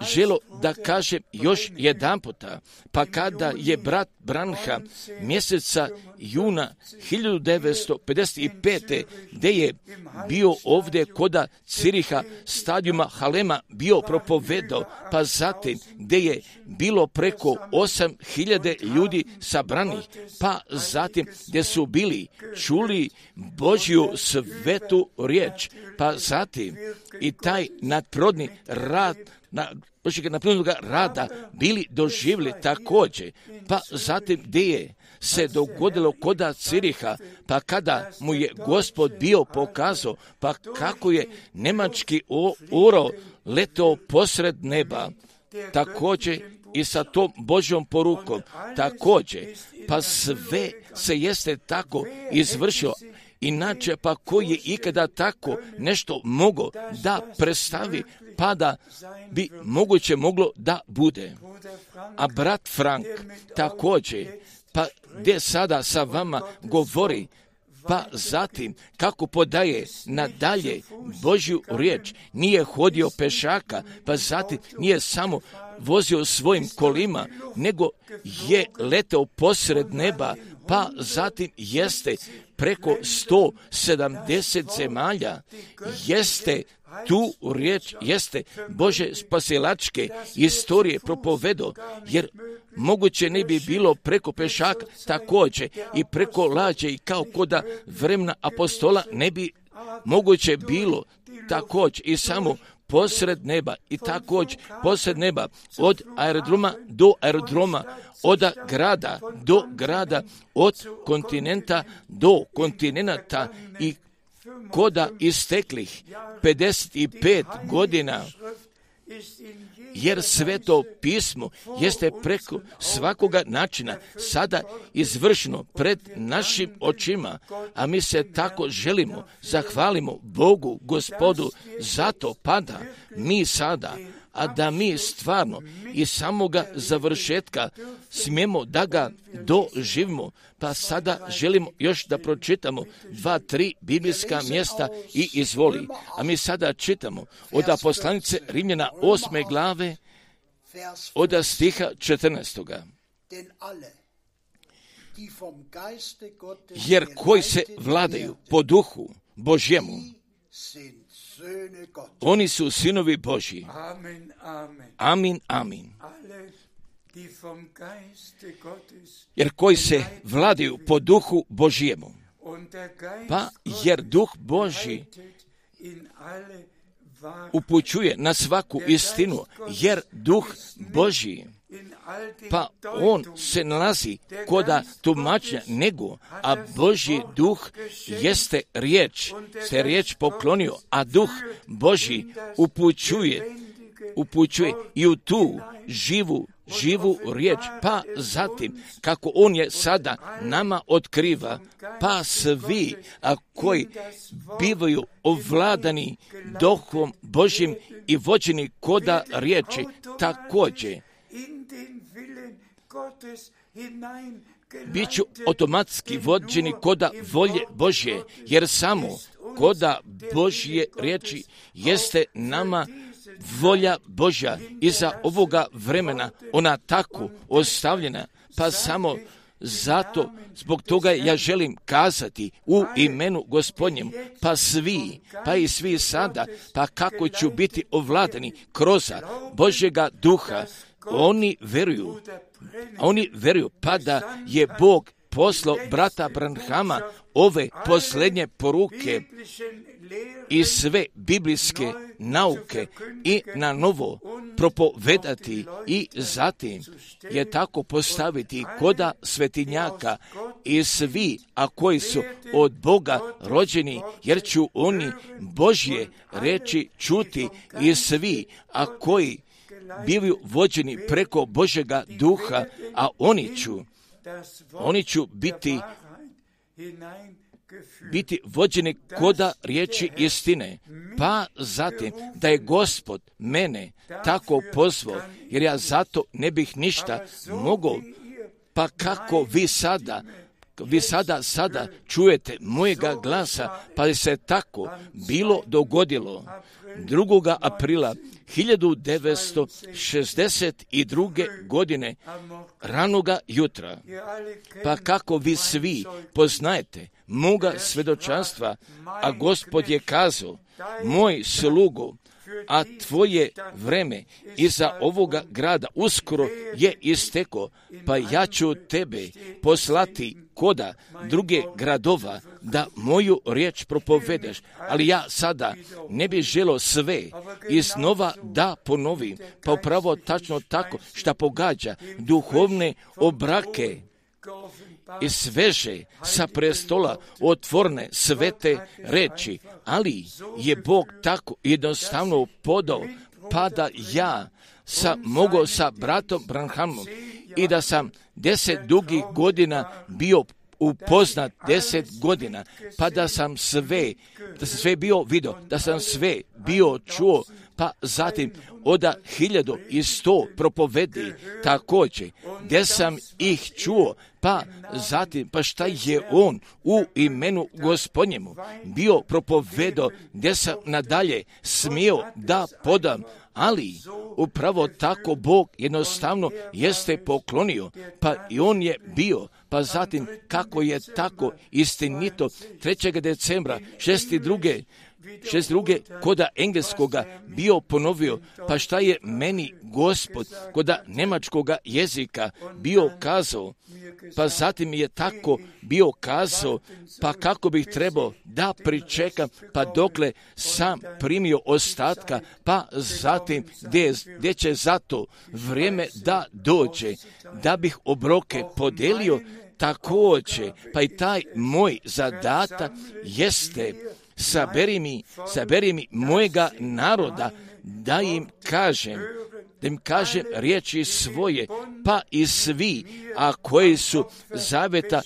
želo da kažem još jedan puta, pa kada je brat Branha mjeseca juna 1955. gdje je bio ovdje koda Ciriha stadijuma Halema bio propovedao, pa zatim gdje je bilo preko 8000 ljudi sabranih, pa zatim gdje su bili čuli Božju svetu riječ, pa zatim i taj nadprodni rad na Božjega napravljenog rada bili doživjeli također, pa zatim gdje je se dogodilo koda Ciriha, pa kada mu je gospod bio pokazao, pa kako je nemački uro letao posred neba, također i sa tom Božjom porukom, također, pa sve se jeste tako izvršilo, Inače, pa koji je ikada tako nešto mogo da predstavi, pa da bi moguće moglo da bude. A brat Frank također, pa gdje sada sa vama govori, pa zatim kako podaje nadalje Božju riječ, nije hodio pešaka, pa zatim nije samo vozio svojim kolima, nego je leteo posred neba, pa zatim jeste preko 170 zemalja, jeste tu riječ, jeste Bože spasilačke istorije propovedo, jer moguće ne bi bilo preko pešaka također i preko lađe i kao koda vremena apostola ne bi moguće bilo također i samo posred neba i također posred neba od aerodroma do aerodroma, od grada do grada, od kontinenta do kontinenta i koda isteklih 55 godina jer sveto pismo jeste preko svakoga načina sada izvršeno pred našim očima, a mi se tako želimo, zahvalimo Bogu, gospodu, zato pada mi sada, a da mi stvarno i samoga završetka smijemo da ga doživimo. Pa sada želimo još da pročitamo dva, tri biblijska mjesta i izvoli. A mi sada čitamo od aposlanice Rimljana osme glave od stiha 14. Jer koji se vladaju po duhu Božjemu, oni su sinovi Božji. Amin, amin. Jer koji se vladaju po duhu Božjemu. Pa jer duh Božji upućuje na svaku istinu, jer duh Božji pa on se nalazi koda tumačnja nego, a Božji duh jeste riječ, se riječ poklonio, a duh Božji upućuje, upućuje i u tu živu živu riječ, pa zatim kako on je sada nama otkriva, pa svi a koji bivaju ovladani duhom Božjim i vođeni koda riječi također bit ću automatski vođeni koda volje Božje, jer samo koda Božje riječi jeste nama volja Božja. iza ovoga vremena, ona tako ostavljena, pa samo zato, zbog toga ja želim kazati u imenu gospodnjem, pa svi, pa i svi sada, pa kako ću biti ovladani kroz Božjega duha, oni veruju, oni veruju pa da je Bog poslao brata Branhama ove posljednje poruke i sve biblijske nauke i na novo propovedati i zatim je tako postaviti koda svetinjaka i svi, a koji su od Boga rođeni, jer ću oni Božje reći čuti i svi, a koji bili vođeni preko Božega duha, a oni ću, oni ću biti biti vođeni koda riječi istine, pa zatim da je gospod mene tako pozvao, jer ja zato ne bih ništa mogao, pa kako vi sada vi sada, sada čujete mojega glasa, pa je se tako bilo dogodilo 2. aprila 1962. godine ranoga jutra. Pa kako vi svi poznajete moga svedočanstva, a gospod je kazao, moj slugu, a tvoje vreme iza ovoga grada uskoro je isteko, pa ja ću tebe poslati koda druge gradova da moju riječ propovedeš, ali ja sada ne bi želo sve iznova da ponovim, pa upravo tačno tako šta pogađa duhovne obrake i sveže sa prestola otvorne svete reči, ali je Bog tako jednostavno podao, pa da ja sam mogao sa bratom Branhamom i da sam deset dugih godina bio upoznat deset godina, pa da sam sve, da sam sve bio vidio, da sam sve bio čuo, pa zatim oda hiljadu i sto propovedi također, gdje sam ih čuo, pa zatim, pa šta je on u imenu gospodnjemu bio propovedo, gdje sam nadalje smio da podam, ali upravo tako Bog jednostavno jeste poklonio, pa i on je bio, pa zatim kako je tako istinito 3. decembra 62. 62. koda engleskoga bio ponovio, pa šta je meni gospod koda nemačkoga jezika bio kazao, pa zatim je tako bio kazao, pa kako bih trebao da pričekam, pa dokle sam primio ostatka, pa zatim gdje, gdje će zato vrijeme da dođe, da bih obroke podelio, također, pa i taj moj zadatak jeste saberi mi, saberi mi mojega naroda, da im kažem, da im kažem riječi svoje, pa i svi, a koji su zaveta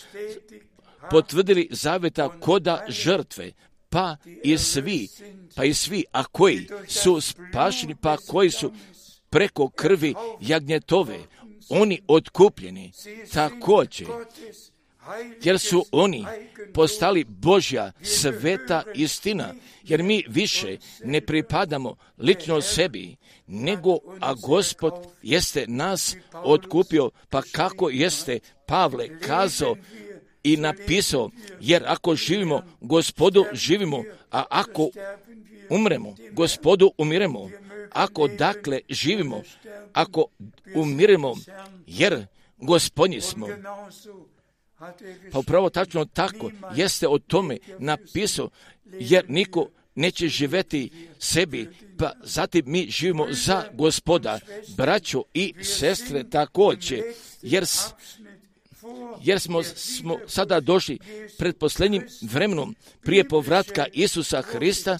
potvrdili zaveta koda žrtve, pa i svi, pa i svi, a koji su spašeni, pa koji su preko krvi jagnjetove, oni otkupljeni, također, jer su oni postali Božja sveta istina, jer mi više ne pripadamo lično sebi, nego, a Gospod jeste nas otkupio, pa kako jeste Pavle kazao i napisao, jer ako živimo, gospodu živimo, a ako umremo, gospodu umiremo, ako dakle živimo, ako umiremo, jer gospodnji smo. Pa upravo tačno tako. Jeste o tome napisao, jer niko neće živeti sebi, pa zatim mi živimo za gospoda, braćo i sestre također, jer, jer smo, smo sada došli pred posljednjim vremenom prije povratka Isusa Hrista,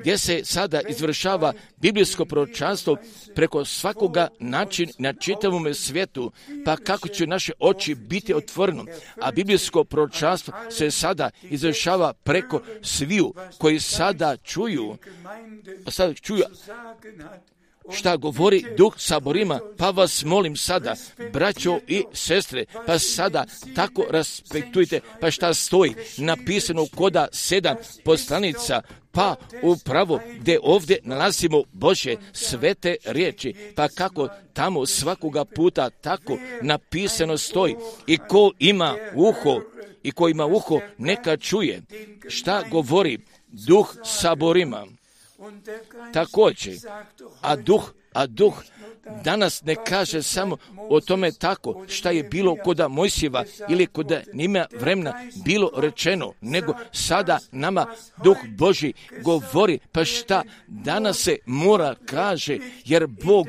gdje se sada izvršava biblijsko proročanstvo preko svakoga način na čitavom svijetu, pa kako će naše oči biti otvoreno, a biblijsko proročanstvo se sada izvršava preko sviju koji sada čuju, sada čuju šta govori duh saborima, pa vas molim sada, braćo i sestre, pa sada tako respektujte, pa šta stoji? Napisano koda sedam poslanica, pa upravo gdje ovdje nalazimo Bože svete riječi, pa kako tamo svakoga puta tako napisano stoji? I ko ima uho i ko ima uho neka čuje. Šta govori duh saborima. Također, a duh, a duh danas ne kaže samo o tome tako šta je bilo koda Mojsijeva ili koda njima vremena bilo rečeno, nego sada nama duh Boži govori pa šta danas se mora kaže, jer Bog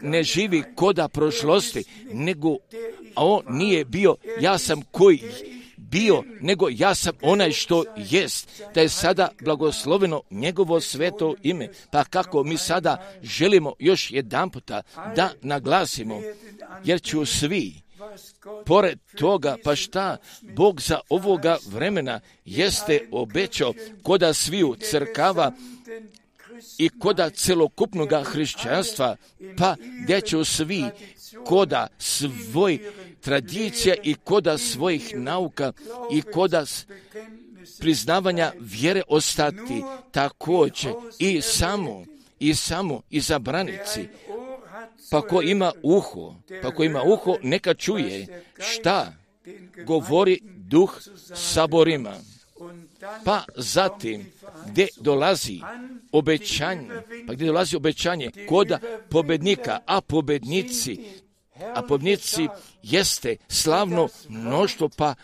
ne živi koda prošlosti, nego a on nije bio, ja sam koji bio, nego ja sam onaj što jest, da je sada blagosloveno njegovo sveto ime. Pa kako mi sada želimo još jedan puta da naglasimo, jer ću svi, pored toga, pa šta Bog za ovoga vremena jeste obećao koda sviju crkava i koda celokupnog hrišćanstva, pa gdje će svi koda svoj tradicija i koda svojih nauka i koda priznavanja vjere ostati također i samo i samo i zabranici. Pa ko ima uho, pa ko ima uho, neka čuje šta govori duh saborima. Pa zatim, gdje dolazi obećanje, pa gdje dolazi obećanje koda pobednika, a pobednici, a pobednici jeste slavno mnoštvo, pa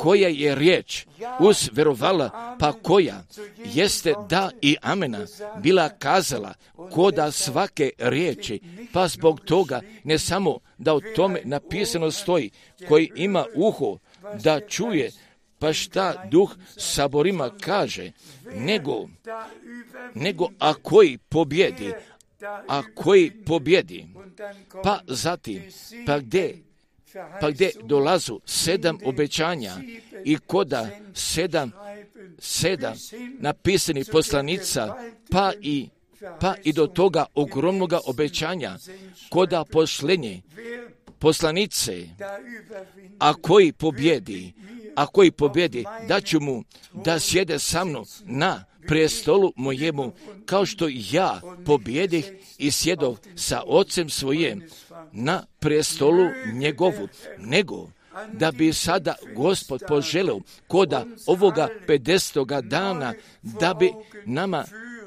koja je riječ? Uz verovala, pa koja? Jeste da i amena bila kazala koda svake riječi, pa zbog toga ne samo da o tome napisano stoji, koji ima uho da čuje, pa šta duh saborima kaže, nego, nego a koji pobjedi, a koji pobjedi, pa zatim, pa gdje, pa gdje dolazu sedam obećanja i koda sedam, sedam napisanih poslanica, pa i pa i do toga ogromnoga obećanja, koda poslenje poslanice, a koji pobjedi, a koji pobjedi, da ću mu da sjede sa mnom na prestolu mojemu, kao što ja pobjedih i sjedov sa ocem svojim na prestolu njegovu, nego da bi sada gospod poželeo koda ovoga 50. dana, da bi nama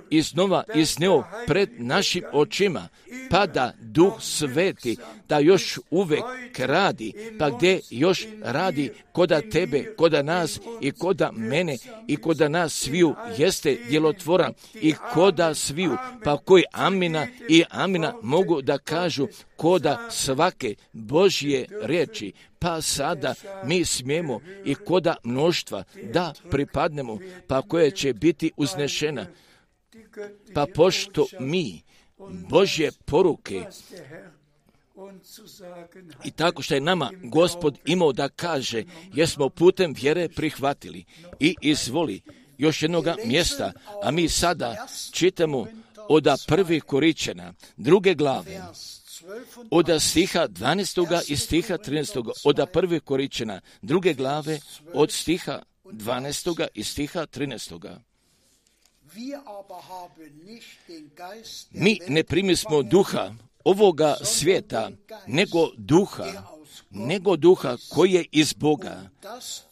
iznova izneo pred našim očima, pa da duh sveti, da još uvek radi, pa gdje još radi koda tebe, koda nas i koda mene i koda nas sviju jeste djelotvoran i koda sviju, pa koji amina i amina mogu da kažu koda svake Božje riječi, pa sada mi smijemo i koda mnoštva da pripadnemo, pa koje će biti uznešena, pa pošto mi Božje poruke i tako što je nama gospod imao da kaže, jer smo putem vjere prihvatili i izvoli još jednoga mjesta, a mi sada čitamo od prvih koričena, druge glave, Vers 12 und od stiha 12. i stiha 13. od prvih koričena, druge glave, od stiha 12. i stiha 13. Mi ne primismo duha ovoga svijeta, nego duha, nego duha koji je iz Boga,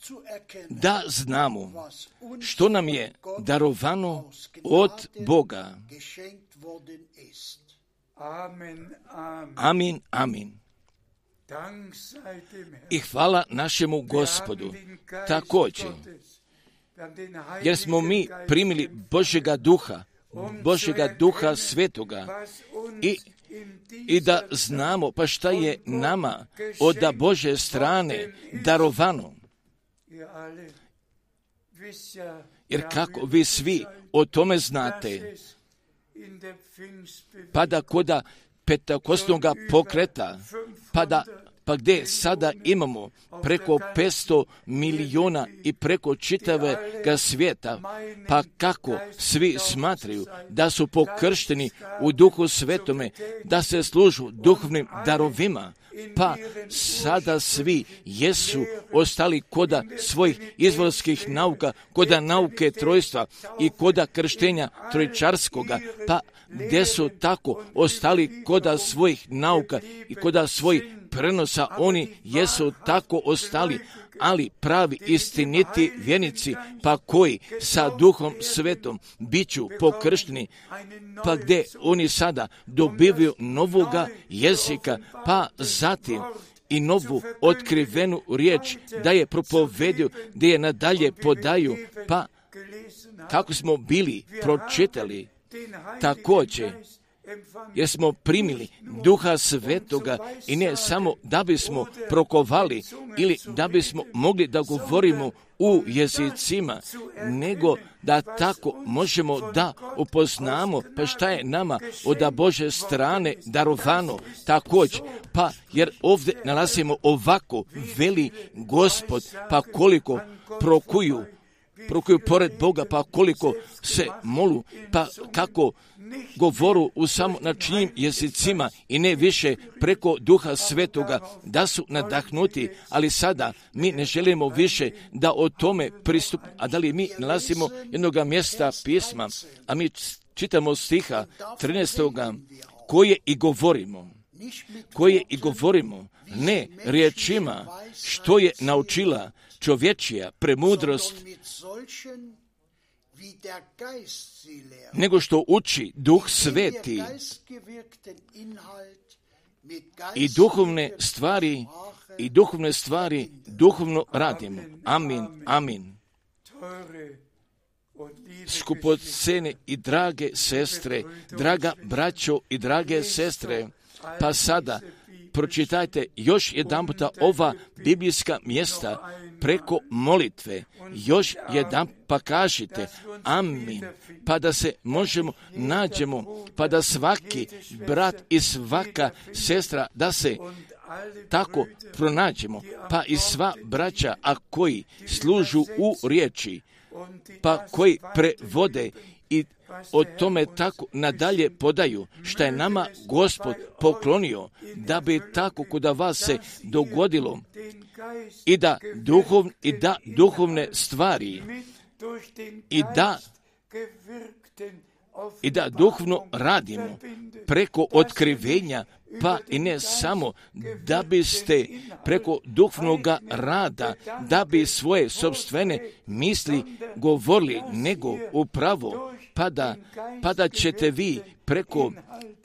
zu erkennen, da znamo što nam je darovano od Boga. Amin, amin. I hvala našemu gospodu. Također, jer smo mi primili Božjega duha, Božjega duha svetoga i, i da znamo pa šta je nama od Bože strane darovano. Jer kako vi svi o tome znate, pa da koda petakostnoga pokreta, pa da pa gdje sada imamo? Preko 500 milijuna i preko čitavega svijeta, pa kako svi smatraju da su pokršteni u duhu svetome, da se služu duhovnim darovima, pa sada svi jesu ostali koda svojih izvorskih nauka, koda nauke trojstva i koda krštenja trojčarskoga, pa gdje su tako ostali koda svojih nauka i koda svojih prenosa, oni jesu tako ostali, ali pravi istiniti vjenici, pa koji sa duhom svetom biću pokršteni, pa gdje oni sada dobivaju novoga jezika, pa zatim i novu otkrivenu riječ da je propovedio, da je nadalje podaju, pa kako smo bili pročitali, također jer smo primili duha svetoga i ne samo da bismo prokovali ili da bismo mogli da govorimo u jezicima, nego da tako možemo da upoznamo pa šta je nama od Bože strane darovano također, pa jer ovdje nalazimo ovako veli gospod, pa koliko prokuju prokuju pored Boga, pa koliko se molu, pa kako govoru u samo načinjim jezicima i ne više preko duha svetoga da su nadahnuti, ali sada mi ne želimo više da o tome pristup, a da li mi nalazimo jednoga mjesta pisma, a mi čitamo stiha 13. koje i govorimo, koje i govorimo, ne riječima što je naučila čovječija premudrost, nego što uči duh sveti i duhovne stvari i duhovne stvari duhovno radimo. Amin, amin. Skupocene i drage sestre, draga braćo i drage sestre, pa sada pročitajte još jedan puta ova biblijska mjesta preko molitve. Još jedan pa kažite amin, pa da se možemo nađemo, pa da svaki brat i svaka sestra da se tako pronađemo, pa i sva braća, a koji služu u riječi, pa koji prevode i o tome tako nadalje podaju, što je nama Gospod poklonio, da bi tako kuda vas se dogodilo i da, duhov, i da duhovne stvari i da i da duhovno radimo preko otkrivenja, pa i ne samo da biste preko duhovnog rada, da bi svoje sobstvene misli govorili, nego upravo, pa da, pa da ćete vi preko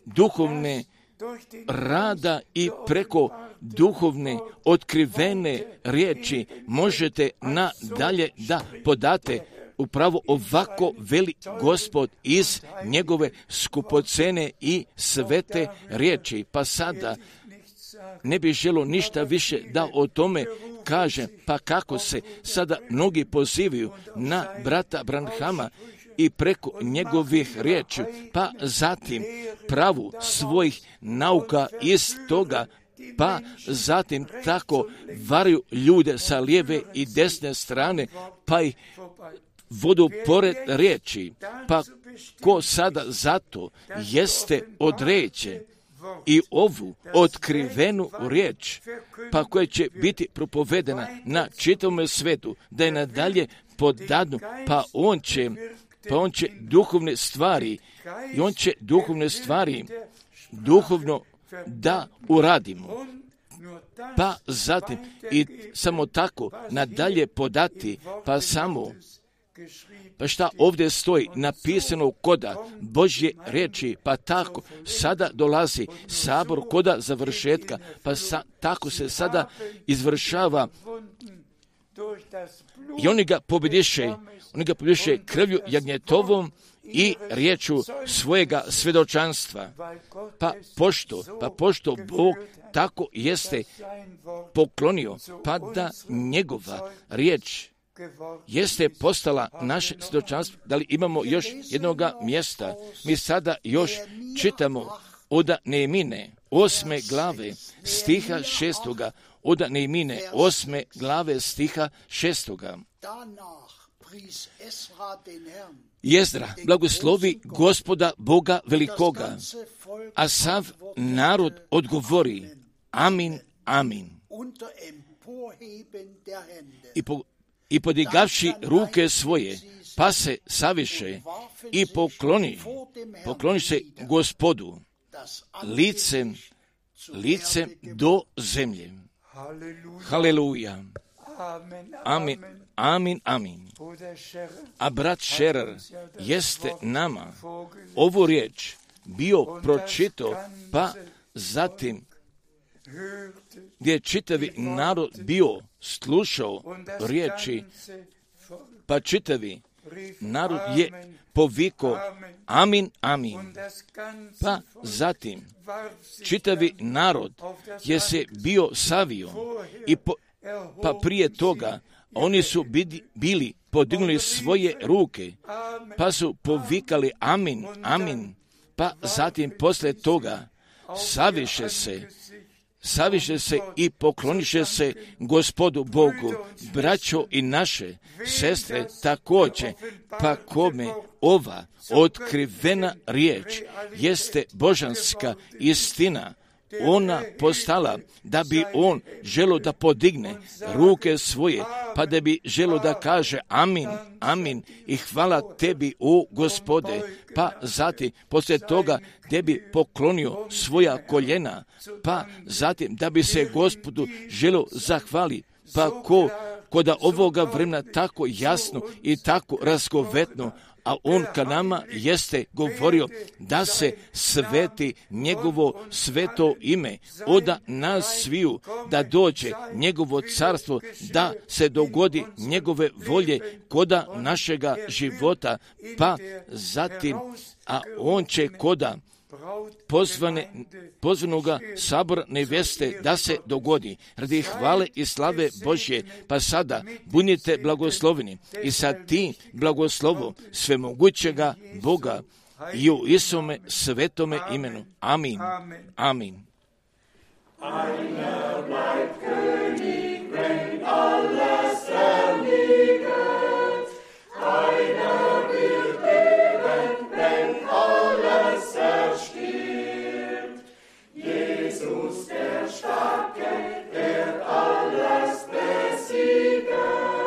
duhovne rada i preko duhovne otkrivene riječi možete nadalje da podate upravo ovako veli gospod iz njegove skupocene i svete riječi. Pa sada ne bi želo ništa više da o tome kaže, pa kako se sada mnogi pozivaju na brata Branhama i preko njegovih riječi, pa zatim pravu svojih nauka iz toga. Pa zatim tako varaju ljude sa lijeve i desne strane, pa i vodu pored riječi, pa ko sada zato jeste određen i ovu otkrivenu riječ, pa koja će biti propovedena na čitavom svetu, da je nadalje podadnu, pa on će, pa on će duhovne stvari, i on će duhovne stvari duhovno da uradimo. Pa zatim i samo tako nadalje podati, pa samo pa šta ovdje stoji napisano koda Božje riječi, pa tako sada dolazi sabor koda završetka, pa sa, tako se sada izvršava i oni ga pobjediše, oni ga pobjediše krvju jagnjetovom i riječu svojega svjedočanstva. Pa pošto, pa pošto Bog tako jeste poklonio, pa da njegova riječ jeste postala naše svjedočanstvo. Da li imamo još jednoga mjesta? Mi sada još čitamo od Neemine, osme glave, stiha šestoga, od Neemine, osme glave, stiha šestoga. Jezdra blagoslovi gospoda Boga velikoga, a sav narod odgovori Amin, Amin. I, po, i podigavši ruke svoje, pa se saviše i pokloni, pokloni se gospodu, licem, licem do zemlje. Haleluja. Amin, amin, amin. A brat Šerer jeste nama ovu riječ bio pročito, pa zatim gdje je čitavi narod bio slušao riječi, pa čitavi narod je poviko amin, amin. Pa zatim čitavi narod je se bio savio i po, pa prije toga oni su bili podignuli svoje ruke, pa su povikali amin, amin, pa zatim posle toga saviše se saviše se i pokloniše se gospodu Bogu, braćo i naše sestre također, pa kome ova otkrivena riječ jeste božanska istina, ona postala da bi on želo da podigne ruke svoje, pa da bi želo da kaže amin, amin i hvala tebi, o gospode, pa zatim poslije toga da bi poklonio svoja koljena, pa zatim da bi se gospodu želo zahvali, pa ko koda ovoga vremena tako jasno i tako razgovetno a on ka nama jeste govorio da se sveti njegovo sveto ime, oda nas sviju, da dođe njegovo carstvo, da se dogodi njegove volje koda našega života, pa zatim, a on će koda pozvane, pozvanoga Sabor Neveste da se dogodi radi hvale i slave Božje, pa sada budite blagosloveni i sa ti blagoslovo svemogućega Boga i u Isome svetome imenu. Amin. Amin. Amin. der Starke, der alles besiegt.